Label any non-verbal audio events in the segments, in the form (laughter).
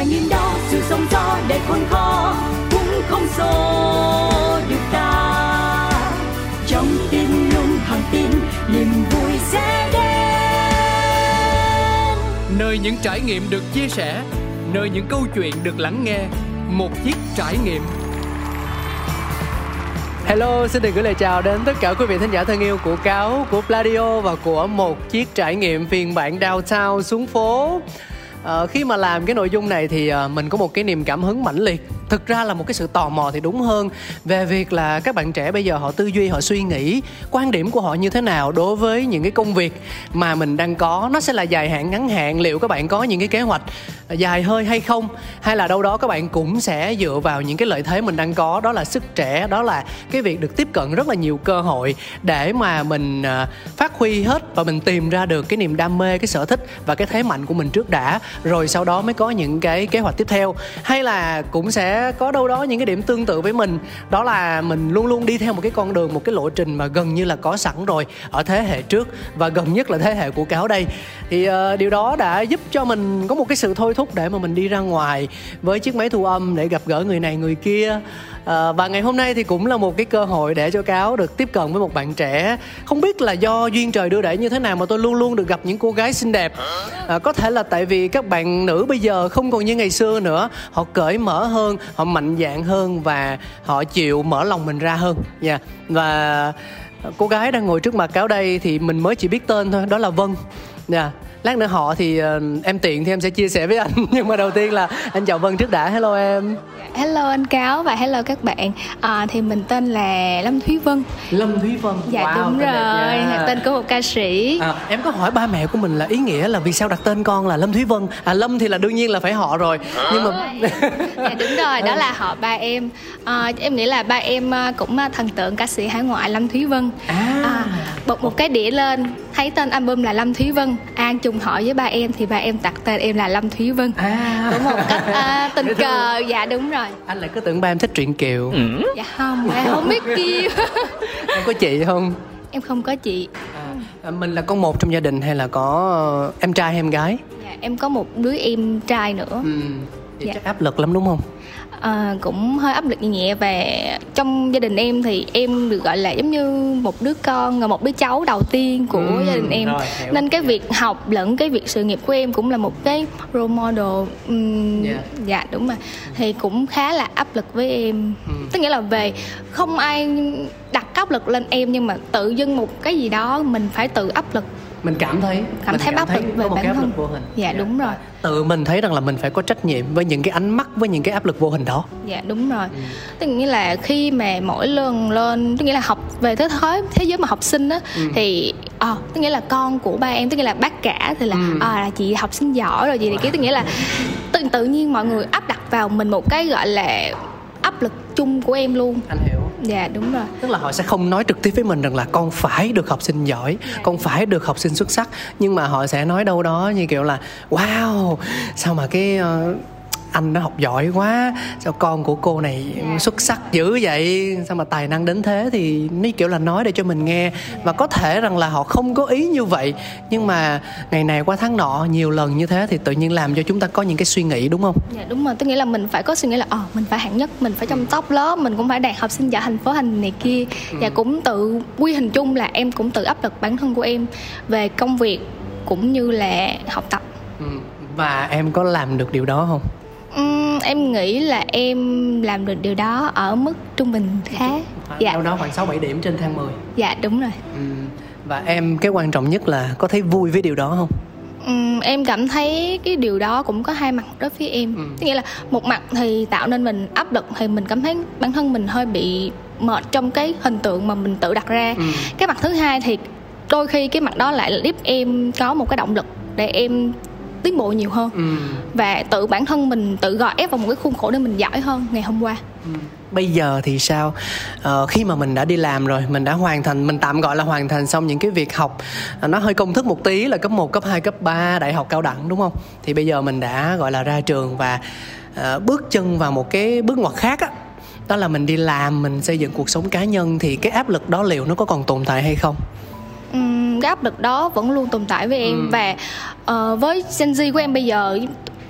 trải nghiệm đó sự sống gió để khôn khó cũng không xô được ta. Trong tim luôn thẳng tin niềm vui sẽ đến. Nơi những trải nghiệm được chia sẻ nơi những câu chuyện được lắng nghe một chiếc trải nghiệm. Hello, xin được gửi lời chào đến tất cả quý vị thính giả thân yêu của Cáo, của Pladio và của một chiếc trải nghiệm phiên bản downtown xuống phố. Ờ, khi mà làm cái nội dung này thì uh, mình có một cái niềm cảm hứng mãnh liệt thực ra là một cái sự tò mò thì đúng hơn. Về việc là các bạn trẻ bây giờ họ tư duy, họ suy nghĩ quan điểm của họ như thế nào đối với những cái công việc mà mình đang có. Nó sẽ là dài hạn, ngắn hạn, liệu các bạn có những cái kế hoạch dài hơi hay không? Hay là đâu đó các bạn cũng sẽ dựa vào những cái lợi thế mình đang có. Đó là sức trẻ, đó là cái việc được tiếp cận rất là nhiều cơ hội để mà mình à, phát huy hết và mình tìm ra được cái niềm đam mê, cái sở thích và cái thế mạnh của mình trước đã. Rồi sau đó mới có những cái kế hoạch tiếp theo. Hay là cũng sẽ có đâu đó những cái điểm tương tự với mình. Đó là mình luôn luôn đi theo một cái con đường một cái lộ trình mà gần như là có sẵn rồi ở thế hệ trước và gần nhất là thế hệ của cáo đây. Thì uh, điều đó đã giúp cho mình có một cái sự thôi thúc để mà mình đi ra ngoài với chiếc máy thu âm để gặp gỡ người này người kia à, và ngày hôm nay thì cũng là một cái cơ hội để cho cáo được tiếp cận với một bạn trẻ. Không biết là do duyên trời đưa đẩy như thế nào mà tôi luôn luôn được gặp những cô gái xinh đẹp. À, có thể là tại vì các bạn nữ bây giờ không còn như ngày xưa nữa. Họ cởi mở hơn họ mạnh dạn hơn và họ chịu mở lòng mình ra hơn. Nha yeah. và cô gái đang ngồi trước mặt cáo đây thì mình mới chỉ biết tên thôi đó là vân. Nha yeah lát nữa họ thì uh, em tiện thì em sẽ chia sẻ với anh. (laughs) Nhưng mà đầu tiên là anh chào vân trước đã. Hello em. Hello anh cáo và hello các bạn. À, thì mình tên là lâm thúy vân. Lâm thúy vân. Dạ wow, đúng rồi. tên của một ca sĩ. À, em có hỏi ba mẹ của mình là ý nghĩa là vì sao đặt tên con là lâm thúy vân? À lâm thì là đương nhiên là phải họ rồi. Nhưng mà dạ đúng rồi. Đó là họ ba em. À, em nghĩ là ba em à, cũng à, thần tượng ca sĩ hải ngoại lâm thúy vân. À. À, bật một cái đĩa lên thấy tên album là lâm thúy vân. An chung họ với ba em thì ba em đặt tên em là lâm thúy vân. À. cũng một cách à, (laughs) tình cờ. Dạ đúng rồi. Anh lại cứ tưởng ba em thích truyện kiều. Ừ. dạ không em không biết kiều. (laughs) Em có chị không? Em không có chị. À, mình là con một trong gia đình hay là có em trai hay em gái? Dạ em có một đứa em trai nữa. Ừ. Vậy dạ. chắc áp lực lắm đúng không à, cũng hơi áp lực nhẹ nhẹ và trong gia đình em thì em được gọi là giống như một đứa con một đứa cháu đầu tiên của ừ, gia đình em rồi, nên cái việc học lẫn cái việc sự nghiệp của em cũng là một cái role model um, yeah. dạ đúng rồi thì cũng khá là áp lực với em ừ. tức nghĩa là về không ai đặt áp lực lên em nhưng mà tự dưng một cái gì đó mình phải tự áp lực mình cảm thấy. Cảm thấy áp lực về bản thân. vô hình. Dạ, dạ. đúng rồi. Tự mình thấy rằng là mình phải có trách nhiệm với những cái ánh mắt với những cái áp lực vô hình đó. Dạ đúng rồi. Ừ. tức nghĩa là khi mà mỗi lần lên tức nghĩa là học về thế giới thế giới mà học sinh á ừ. thì à, tức nghĩa là con của ba em tức nghĩa là bác cả thì là ừ. à, là chị học sinh giỏi rồi gì này kia. Tức nghĩa là tự tự nhiên mọi người áp đặt vào mình một cái gọi là áp lực chung của em luôn. Anh hiểu dạ đúng rồi tức là họ sẽ không nói trực tiếp với mình rằng là con phải được học sinh giỏi dạ. con phải được học sinh xuất sắc nhưng mà họ sẽ nói đâu đó như kiểu là wow sao mà cái uh, anh nó học giỏi quá sao con của cô này xuất sắc dữ vậy? Sao mà tài năng đến thế thì nó kiểu là nói để cho mình nghe. Và có thể rằng là họ không có ý như vậy nhưng mà ngày này qua tháng nọ nhiều lần như thế thì tự nhiên làm cho chúng ta có những cái suy nghĩ đúng không? Dạ đúng rồi. Tôi nghĩ là mình phải có suy nghĩ là ờ mình phải hạng nhất mình phải trong top lớp mình cũng phải đạt học sinh giỏi thành phố hành này kia. Ừ. và cũng tự quy hình chung là em cũng tự áp lực bản thân của em về công việc cũng như là học tập. Ừ. và em có làm được điều đó không em nghĩ là em làm được điều đó ở mức trung bình khá dạ đâu đó khoảng 6 7 điểm trên thang 10 dạ đúng rồi ừ. và em cái quan trọng nhất là có thấy vui với điều đó không Ừ, em cảm thấy cái điều đó cũng có hai mặt đối với em ừ. nghĩa là một mặt thì tạo nên mình áp lực thì mình cảm thấy bản thân mình hơi bị mệt trong cái hình tượng mà mình tự đặt ra ừ. cái mặt thứ hai thì đôi khi cái mặt đó lại giúp em có một cái động lực để em tiến bộ nhiều hơn. Ừ. và tự bản thân mình tự gò ép vào một cái khuôn khổ để mình giỏi hơn ngày hôm qua. Ừ. bây giờ thì sao? Ờ, khi mà mình đã đi làm rồi mình đã hoàn thành mình tạm gọi là hoàn thành xong những cái việc học ờ, nó hơi công thức một tí là cấp 1, cấp 2, cấp 3, đại học cao đẳng đúng không? Thì bây giờ mình đã gọi là ra trường và uh, bước chân vào một cái bước ngoặt khác á. Đó là mình đi làm mình xây dựng cuộc sống cá nhân thì cái áp lực đó liệu nó có còn tồn tại hay không cái áp lực đó vẫn luôn tồn tại với em ừ. và uh, với Gen Z của em bây giờ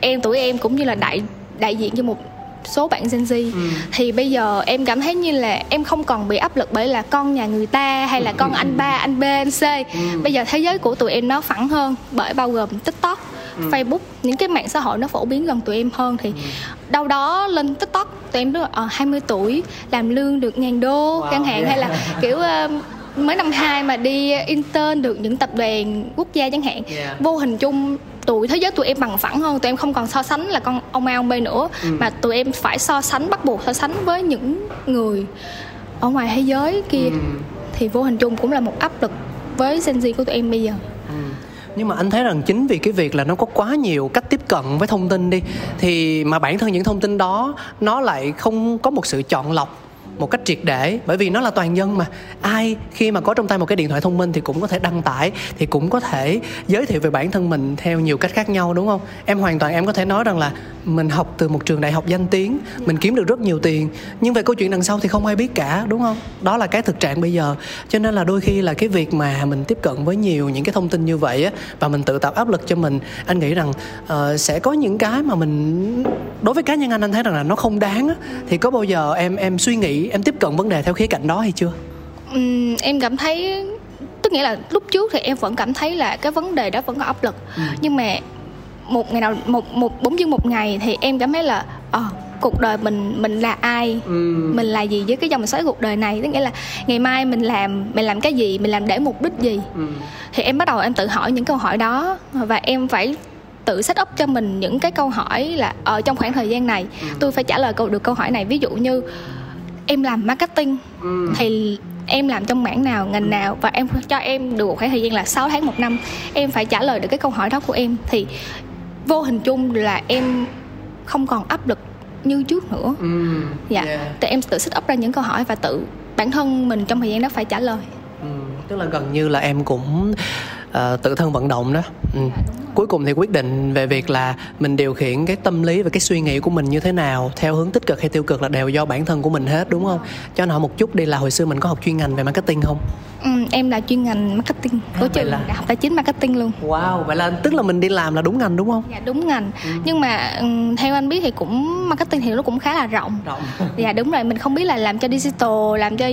em tuổi em cũng như là đại đại diện cho một số bạn Gen Z ừ. thì bây giờ em cảm thấy như là em không còn bị áp lực bởi là con nhà người ta hay là con anh ba anh B anh C ừ. bây giờ thế giới của tụi em nó phẳng hơn bởi bao gồm TikTok ừ. Facebook những cái mạng xã hội nó phổ biến gần tụi em hơn thì ừ. đâu đó lên TikTok tụi em là uh, 20 tuổi làm lương được ngàn đô wow, chẳng hạn yeah. hay là kiểu uh, mới năm hai mà đi intern được những tập đoàn quốc gia chẳng hạn yeah. vô hình chung tụi thế giới tụi em bằng phẳng hơn tụi em không còn so sánh là con ông A ông B nữa ừ. mà tụi em phải so sánh bắt buộc so sánh với những người ở ngoài thế giới kia ừ. thì vô hình chung cũng là một áp lực với Gen Z của tụi em bây giờ ừ. nhưng mà anh thấy rằng chính vì cái việc là nó có quá nhiều cách tiếp cận với thông tin đi thì mà bản thân những thông tin đó nó lại không có một sự chọn lọc một cách triệt để bởi vì nó là toàn dân mà. Ai khi mà có trong tay một cái điện thoại thông minh thì cũng có thể đăng tải thì cũng có thể giới thiệu về bản thân mình theo nhiều cách khác nhau đúng không? Em hoàn toàn em có thể nói rằng là mình học từ một trường đại học danh tiếng mình kiếm được rất nhiều tiền nhưng về câu chuyện đằng sau thì không ai biết cả đúng không? Đó là cái thực trạng bây giờ. Cho nên là đôi khi là cái việc mà mình tiếp cận với nhiều những cái thông tin như vậy á và mình tự tạo áp lực cho mình anh nghĩ rằng uh, sẽ có những cái mà mình đối với cá nhân anh anh thấy rằng là nó không đáng á. Thì có bao giờ em em suy nghĩ em tiếp cận vấn đề theo khía cạnh đó hay chưa uhm, em cảm thấy tức nghĩa là lúc trước thì em vẫn cảm thấy là cái vấn đề đó vẫn có áp lực ừ. nhưng mà một ngày nào một một bốn dương một ngày thì em cảm thấy là ờ à, cuộc đời mình mình là ai ừ. mình là gì với cái dòng xoáy cuộc đời này tức nghĩa là ngày mai mình làm mình làm cái gì mình làm để mục đích gì ừ. thì em bắt đầu em tự hỏi những câu hỏi đó và em phải tự set up cho mình những cái câu hỏi là ở trong khoảng thời gian này ừ. tôi phải trả lời câu được câu hỏi này ví dụ như em làm marketing ừ. thì em làm trong mảng nào ngành nào và em cho em được một khoảng thời gian là 6 tháng một năm em phải trả lời được cái câu hỏi đó của em thì vô hình chung là em không còn áp lực như trước nữa ừ. dạ yeah. thì em tự set up ra những câu hỏi và tự bản thân mình trong thời gian đó phải trả lời ừ. tức là gần như là em cũng uh, tự thân vận động đó ừ cuối cùng thì quyết định về việc là mình điều khiển cái tâm lý và cái suy nghĩ của mình như thế nào, theo hướng tích cực hay tiêu cực là đều do bản thân của mình hết, đúng không? Cho anh hỏi một chút đi là hồi xưa mình có học chuyên ngành về marketing không? Ừ, em là chuyên ngành marketing của à, trường là... đại học tài chính marketing luôn. Wow vậy là tức là mình đi làm là đúng ngành đúng không? Dạ đúng ngành. Ừ. nhưng mà um, theo anh biết thì cũng marketing thì nó cũng khá là rộng. Rộng. (laughs) Dạ đúng rồi mình không biết là làm cho digital làm cho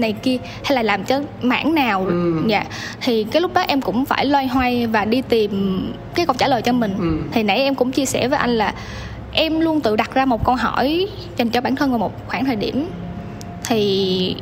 này kia hay là làm cho mảng nào. Ừ. dạ thì cái lúc đó em cũng phải loay hoay và đi tìm cái câu trả lời cho mình. Ừ. thì nãy em cũng chia sẻ với anh là em luôn tự đặt ra một câu hỏi dành cho bản thân vào một khoảng thời điểm. Thì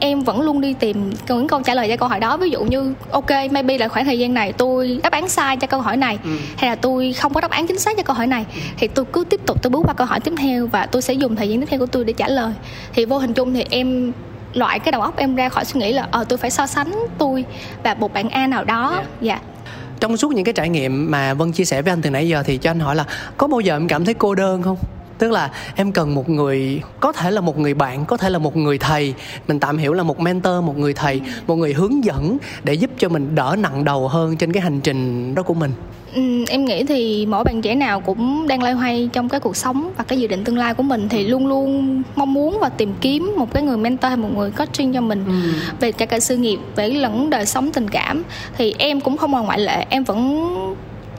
em vẫn luôn đi tìm những câu trả lời cho câu hỏi đó ví dụ như ok maybe là khoảng thời gian này tôi đáp án sai cho câu hỏi này ừ. hay là tôi không có đáp án chính xác cho câu hỏi này ừ. thì tôi cứ tiếp tục tôi bước qua câu hỏi tiếp theo và tôi sẽ dùng thời gian tiếp theo của tôi để trả lời thì vô hình chung thì em loại cái đầu óc em ra khỏi suy nghĩ là ờ tôi phải so sánh tôi và một bạn A nào đó dạ yeah. yeah trong suốt những cái trải nghiệm mà vân chia sẻ với anh từ nãy giờ thì cho anh hỏi là có bao giờ em cảm thấy cô đơn không tức là em cần một người có thể là một người bạn có thể là một người thầy. Mình tạm hiểu là một mentor một người thầy một người hướng dẫn để giúp cho mình đỡ nặng đầu hơn trên cái hành trình đó của mình. Ừ, em nghĩ thì mỗi bạn trẻ nào cũng đang loay hoay trong cái cuộc sống và cái dự định tương lai của mình thì luôn luôn mong muốn và tìm kiếm một cái người mentor hay một người coaching cho mình. Ừ. về cả cả sự nghiệp về lẫn đời sống tình cảm thì em cũng không ngoại lệ em vẫn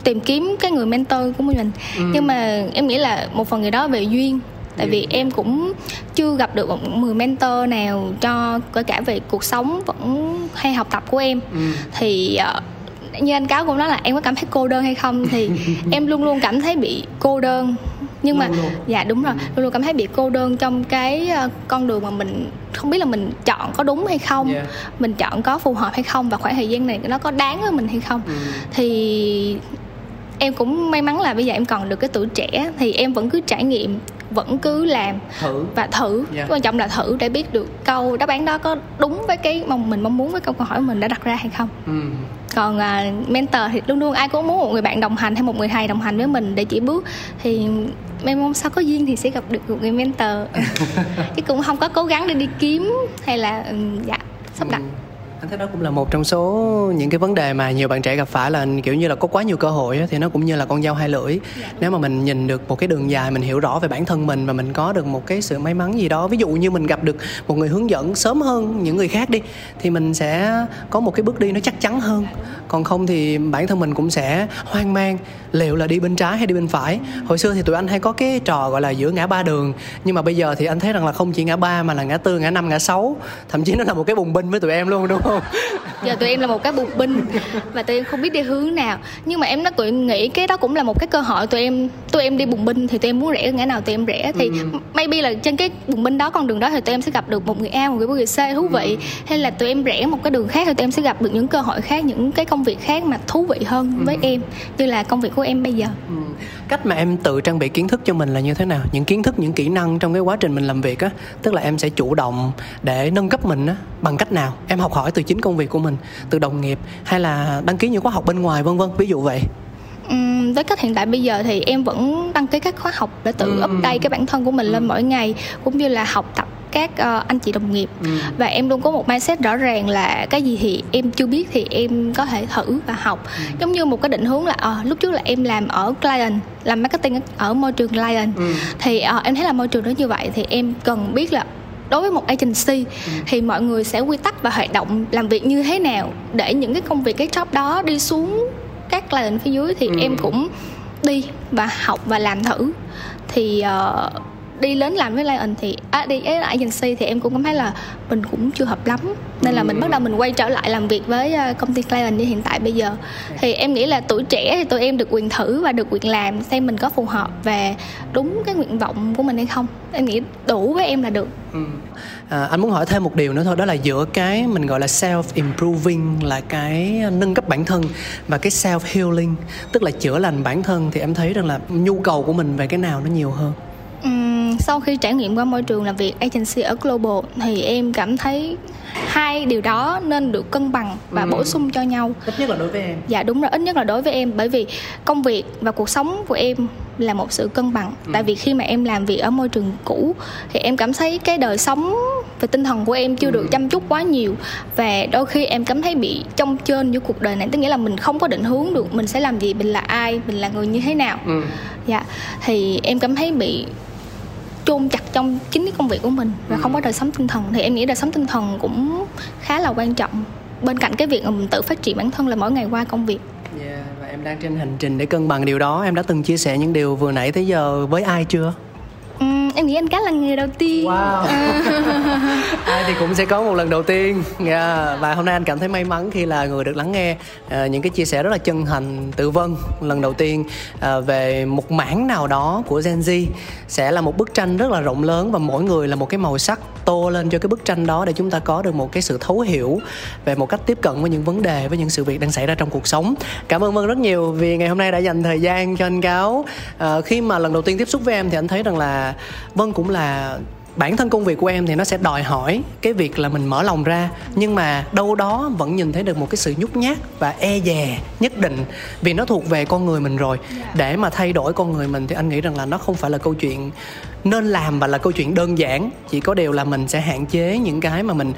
tìm kiếm cái người mentor của mình ừ. nhưng mà em nghĩ là một phần người đó về duyên tại vì em cũng chưa gặp được một người mentor nào cho kể cả về cuộc sống vẫn hay học tập của em ừ. thì uh, như anh cáo cũng nói là em có cảm thấy cô đơn hay không thì (laughs) em luôn luôn cảm thấy bị cô đơn nhưng mà luôn luôn. dạ đúng rồi luôn luôn cảm thấy bị cô đơn trong cái uh, con đường mà mình không biết là mình chọn có đúng hay không yeah. mình chọn có phù hợp hay không và khoảng thời gian này nó có đáng với mình hay không ừ. thì em cũng may mắn là bây giờ em còn được cái tuổi trẻ thì em vẫn cứ trải nghiệm vẫn cứ làm thử. và thử. Yeah. quan trọng là thử để biết được câu đáp án đó có đúng với cái mong mình mong muốn với câu hỏi mình đã đặt ra hay không. Ừ. còn uh, mentor thì luôn luôn ai cũng muốn một người bạn đồng hành hay một người thầy đồng hành với mình để chỉ bước thì em mong sao có duyên thì sẽ gặp được một người mentor. (laughs) Chứ cũng không có cố gắng để đi kiếm hay là dạ sắp đặt. ừ anh thấy đó cũng là một trong số những cái vấn đề mà nhiều bạn trẻ gặp phải là kiểu như là có quá nhiều cơ hội thì nó cũng như là con dao hai lưỡi. Dạ. nếu mà mình nhìn được một cái đường dài mình hiểu rõ về bản thân mình và mình có được một cái sự may mắn gì đó ví dụ như mình gặp được một người hướng dẫn sớm hơn những người khác đi thì mình sẽ có một cái bước đi nó chắc chắn hơn. Còn không thì bản thân mình cũng sẽ hoang mang liệu là đi bên trái hay đi bên phải. Hồi xưa thì tụi anh hay có cái trò gọi là giữa ngã ba đường nhưng mà bây giờ thì anh thấy rằng là không chỉ ngã ba mà là ngã tư ngã năm ngã sáu thậm chí nó là một cái bùng binh với tụi em luôn đúng không giờ tụi em là một cái bùng binh và tụi em không biết đi hướng nào nhưng mà em nói tụi em nghĩ cái đó cũng là một cái cơ hội tụi em tụi em đi bùng binh thì tụi em muốn rẽ ngã nào tụi em rẽ thì ừ. maybe là trên cái bùng binh đó con đường đó thì tụi em sẽ gặp được một người A một người B một người C thú vị ừ. hay là tụi em rẽ một cái đường khác thì tụi em sẽ gặp được những cơ hội khác những cái công việc khác mà thú vị hơn ừ. với em như là công việc của em bây giờ ừ. Cách mà em tự trang bị kiến thức cho mình là như thế nào? Những kiến thức những kỹ năng trong cái quá trình mình làm việc á tức là em sẽ chủ động để nâng cấp mình á bằng cách nào? Em học hỏi từ chính công việc của mình từ đồng nghiệp hay là đăng ký những khóa học bên ngoài vân vân ví dụ vậy. Um, với cách hiện tại bây giờ thì em vẫn đăng ký các khóa học để tự ừ. update cái bản thân của mình lên mỗi ngày cũng như là học tập các uh, anh chị đồng nghiệp ừ. và em luôn có một mindset rõ ràng là cái gì thì em chưa biết thì em có thể thử và học ừ. giống như một cái định hướng là uh, lúc trước là em làm ở client làm marketing ở môi trường client ừ. thì uh, em thấy là môi trường đó như vậy thì em cần biết là đối với một agency ừ. thì mọi người sẽ quy tắc và hoạt động làm việc như thế nào để những cái công việc cái job đó đi xuống các client phía dưới thì ừ. em cũng đi và học và làm thử thì uh, đi đến làm với Lion thì à, đi với agency thì em cũng cảm thấy là mình cũng chưa hợp lắm. Nên là mình bắt đầu mình quay trở lại làm việc với ờ, công ty Lion như hiện tại bây giờ. Thì em nghĩ là tuổi trẻ thì tụi em được quyền thử và được quyền làm xem mình có phù hợp và đúng cái nguyện vọng của mình hay không. Em nghĩ đủ với em là được. Ừ. à, anh muốn hỏi thêm một điều nữa thôi đó là giữa cái mình gọi là self improving là cái nâng cấp bản thân và cái self healing tức là chữa lành bản thân thì em thấy rằng là nhu cầu của mình về cái nào nó nhiều hơn? Sau khi trải nghiệm qua môi trường làm việc agency ở global thì em cảm thấy hai điều đó nên được cân bằng và ừ. bổ sung cho nhau ít nhất là đối với em dạ đúng rồi ít nhất là đối với em bởi vì công việc và cuộc sống của em là một sự cân bằng ừ. tại vì khi mà em làm việc ở môi trường cũ thì em cảm thấy cái đời sống về tinh thần của em chưa ừ. được chăm chút quá nhiều và đôi khi em cảm thấy bị trong trên giữa cuộc đời này tức nghĩa là mình không có định hướng được mình sẽ làm gì mình là ai mình là người như thế nào ừ. dạ thì em cảm thấy bị chôn chặt trong chính cái công việc của mình và ừ. không có đời sống tinh thần. Thì em nghĩ đời sống tinh thần cũng khá là quan trọng. Bên cạnh cái việc mà mình tự phát triển bản thân là mỗi ngày qua công việc. Yeah, và em đang trên hành trình để cân bằng điều đó. Em đã từng chia sẻ những điều vừa nãy tới giờ với ai chưa em nghĩ anh cá là người đầu tiên. Wow. (laughs) Ai thì cũng sẽ có một lần đầu tiên. Yeah. và hôm nay anh cảm thấy may mắn khi là người được lắng nghe uh, những cái chia sẻ rất là chân thành từ vân lần đầu tiên uh, về một mảng nào đó của Gen Z. Sẽ là một bức tranh rất là rộng lớn và mỗi người là một cái màu sắc tô lên cho cái bức tranh đó để chúng ta có được một cái sự thấu hiểu về một cách tiếp cận với những vấn đề với những sự việc đang xảy ra trong cuộc sống. Cảm ơn vân rất nhiều vì ngày hôm nay đã dành thời gian cho anh cáo. À, khi mà lần đầu tiên tiếp xúc với em thì anh thấy rằng là vân cũng là bản thân công việc của em thì nó sẽ đòi hỏi cái việc là mình mở lòng ra nhưng mà đâu đó vẫn nhìn thấy được một cái sự nhút nhát và e dè nhất định vì nó thuộc về con người mình rồi dạ. để mà thay đổi con người mình thì anh nghĩ rằng là nó không phải là câu chuyện nên làm và là câu chuyện đơn giản chỉ có điều là mình sẽ hạn chế những cái mà mình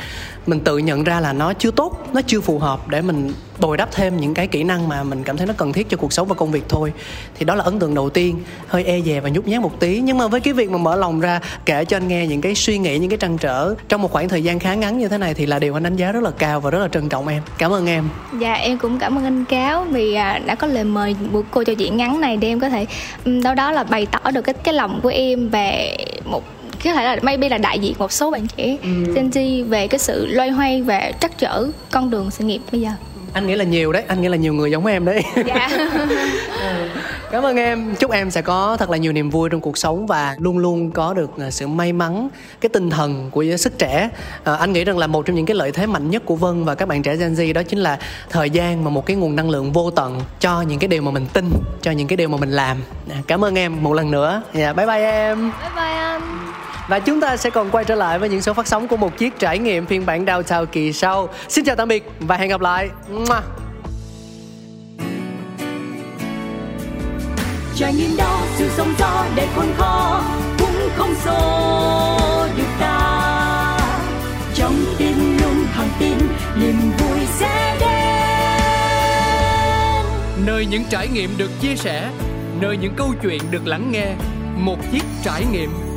mình tự nhận ra là nó chưa tốt nó chưa phù hợp để mình bồi đắp thêm những cái kỹ năng mà mình cảm thấy nó cần thiết cho cuộc sống và công việc thôi. Thì đó là ấn tượng đầu tiên. Hơi e dè và nhút nhát một tí. Nhưng mà với cái việc mà mở lòng ra kể cho anh nghe những cái suy nghĩ những cái trăn trở trong một khoảng thời gian khá ngắn như thế này thì là điều anh đánh giá rất là cao và rất là trân trọng em. Cảm ơn em. Dạ em cũng cảm ơn anh cáo vì à, đã có lời mời buổi cô trò chuyện ngắn này để em có thể đâu đó là bày tỏ được cái cái lòng của em về một có thể là maybe là đại diện một số bạn trẻ ừ. Gen Z về cái sự loay hoay và trắc trở con đường sự nghiệp bây giờ anh nghĩ là nhiều đấy anh nghĩ là nhiều người giống em đấy. Dạ. (laughs) Ừ. cảm ơn em. Chúc em sẽ có thật là nhiều niềm vui trong cuộc sống và luôn luôn có được à, sự may mắn cái tinh thần của sức trẻ. À, anh nghĩ rằng là một trong những cái lợi thế mạnh nhất của vân và các bạn trẻ gen z đó chính là thời gian và một cái nguồn năng lượng vô tận cho những cái điều mà mình tin cho những cái điều mà mình làm. À, cảm ơn em một lần nữa. Dạ bye bye em. Bye bye anh và chúng ta sẽ còn quay trở lại với những số phát sóng của một chiếc trải nghiệm phiên bản downtown kỳ sau. Xin chào tạm biệt và hẹn gặp lại. Trải nghiệm đó sự sống gió để khôn khó cũng không xô được ta trong tim luôn thẳng tin niềm vui sẽ đến nơi những trải nghiệm được chia sẻ nơi những câu chuyện được lắng nghe một chiếc trải nghiệm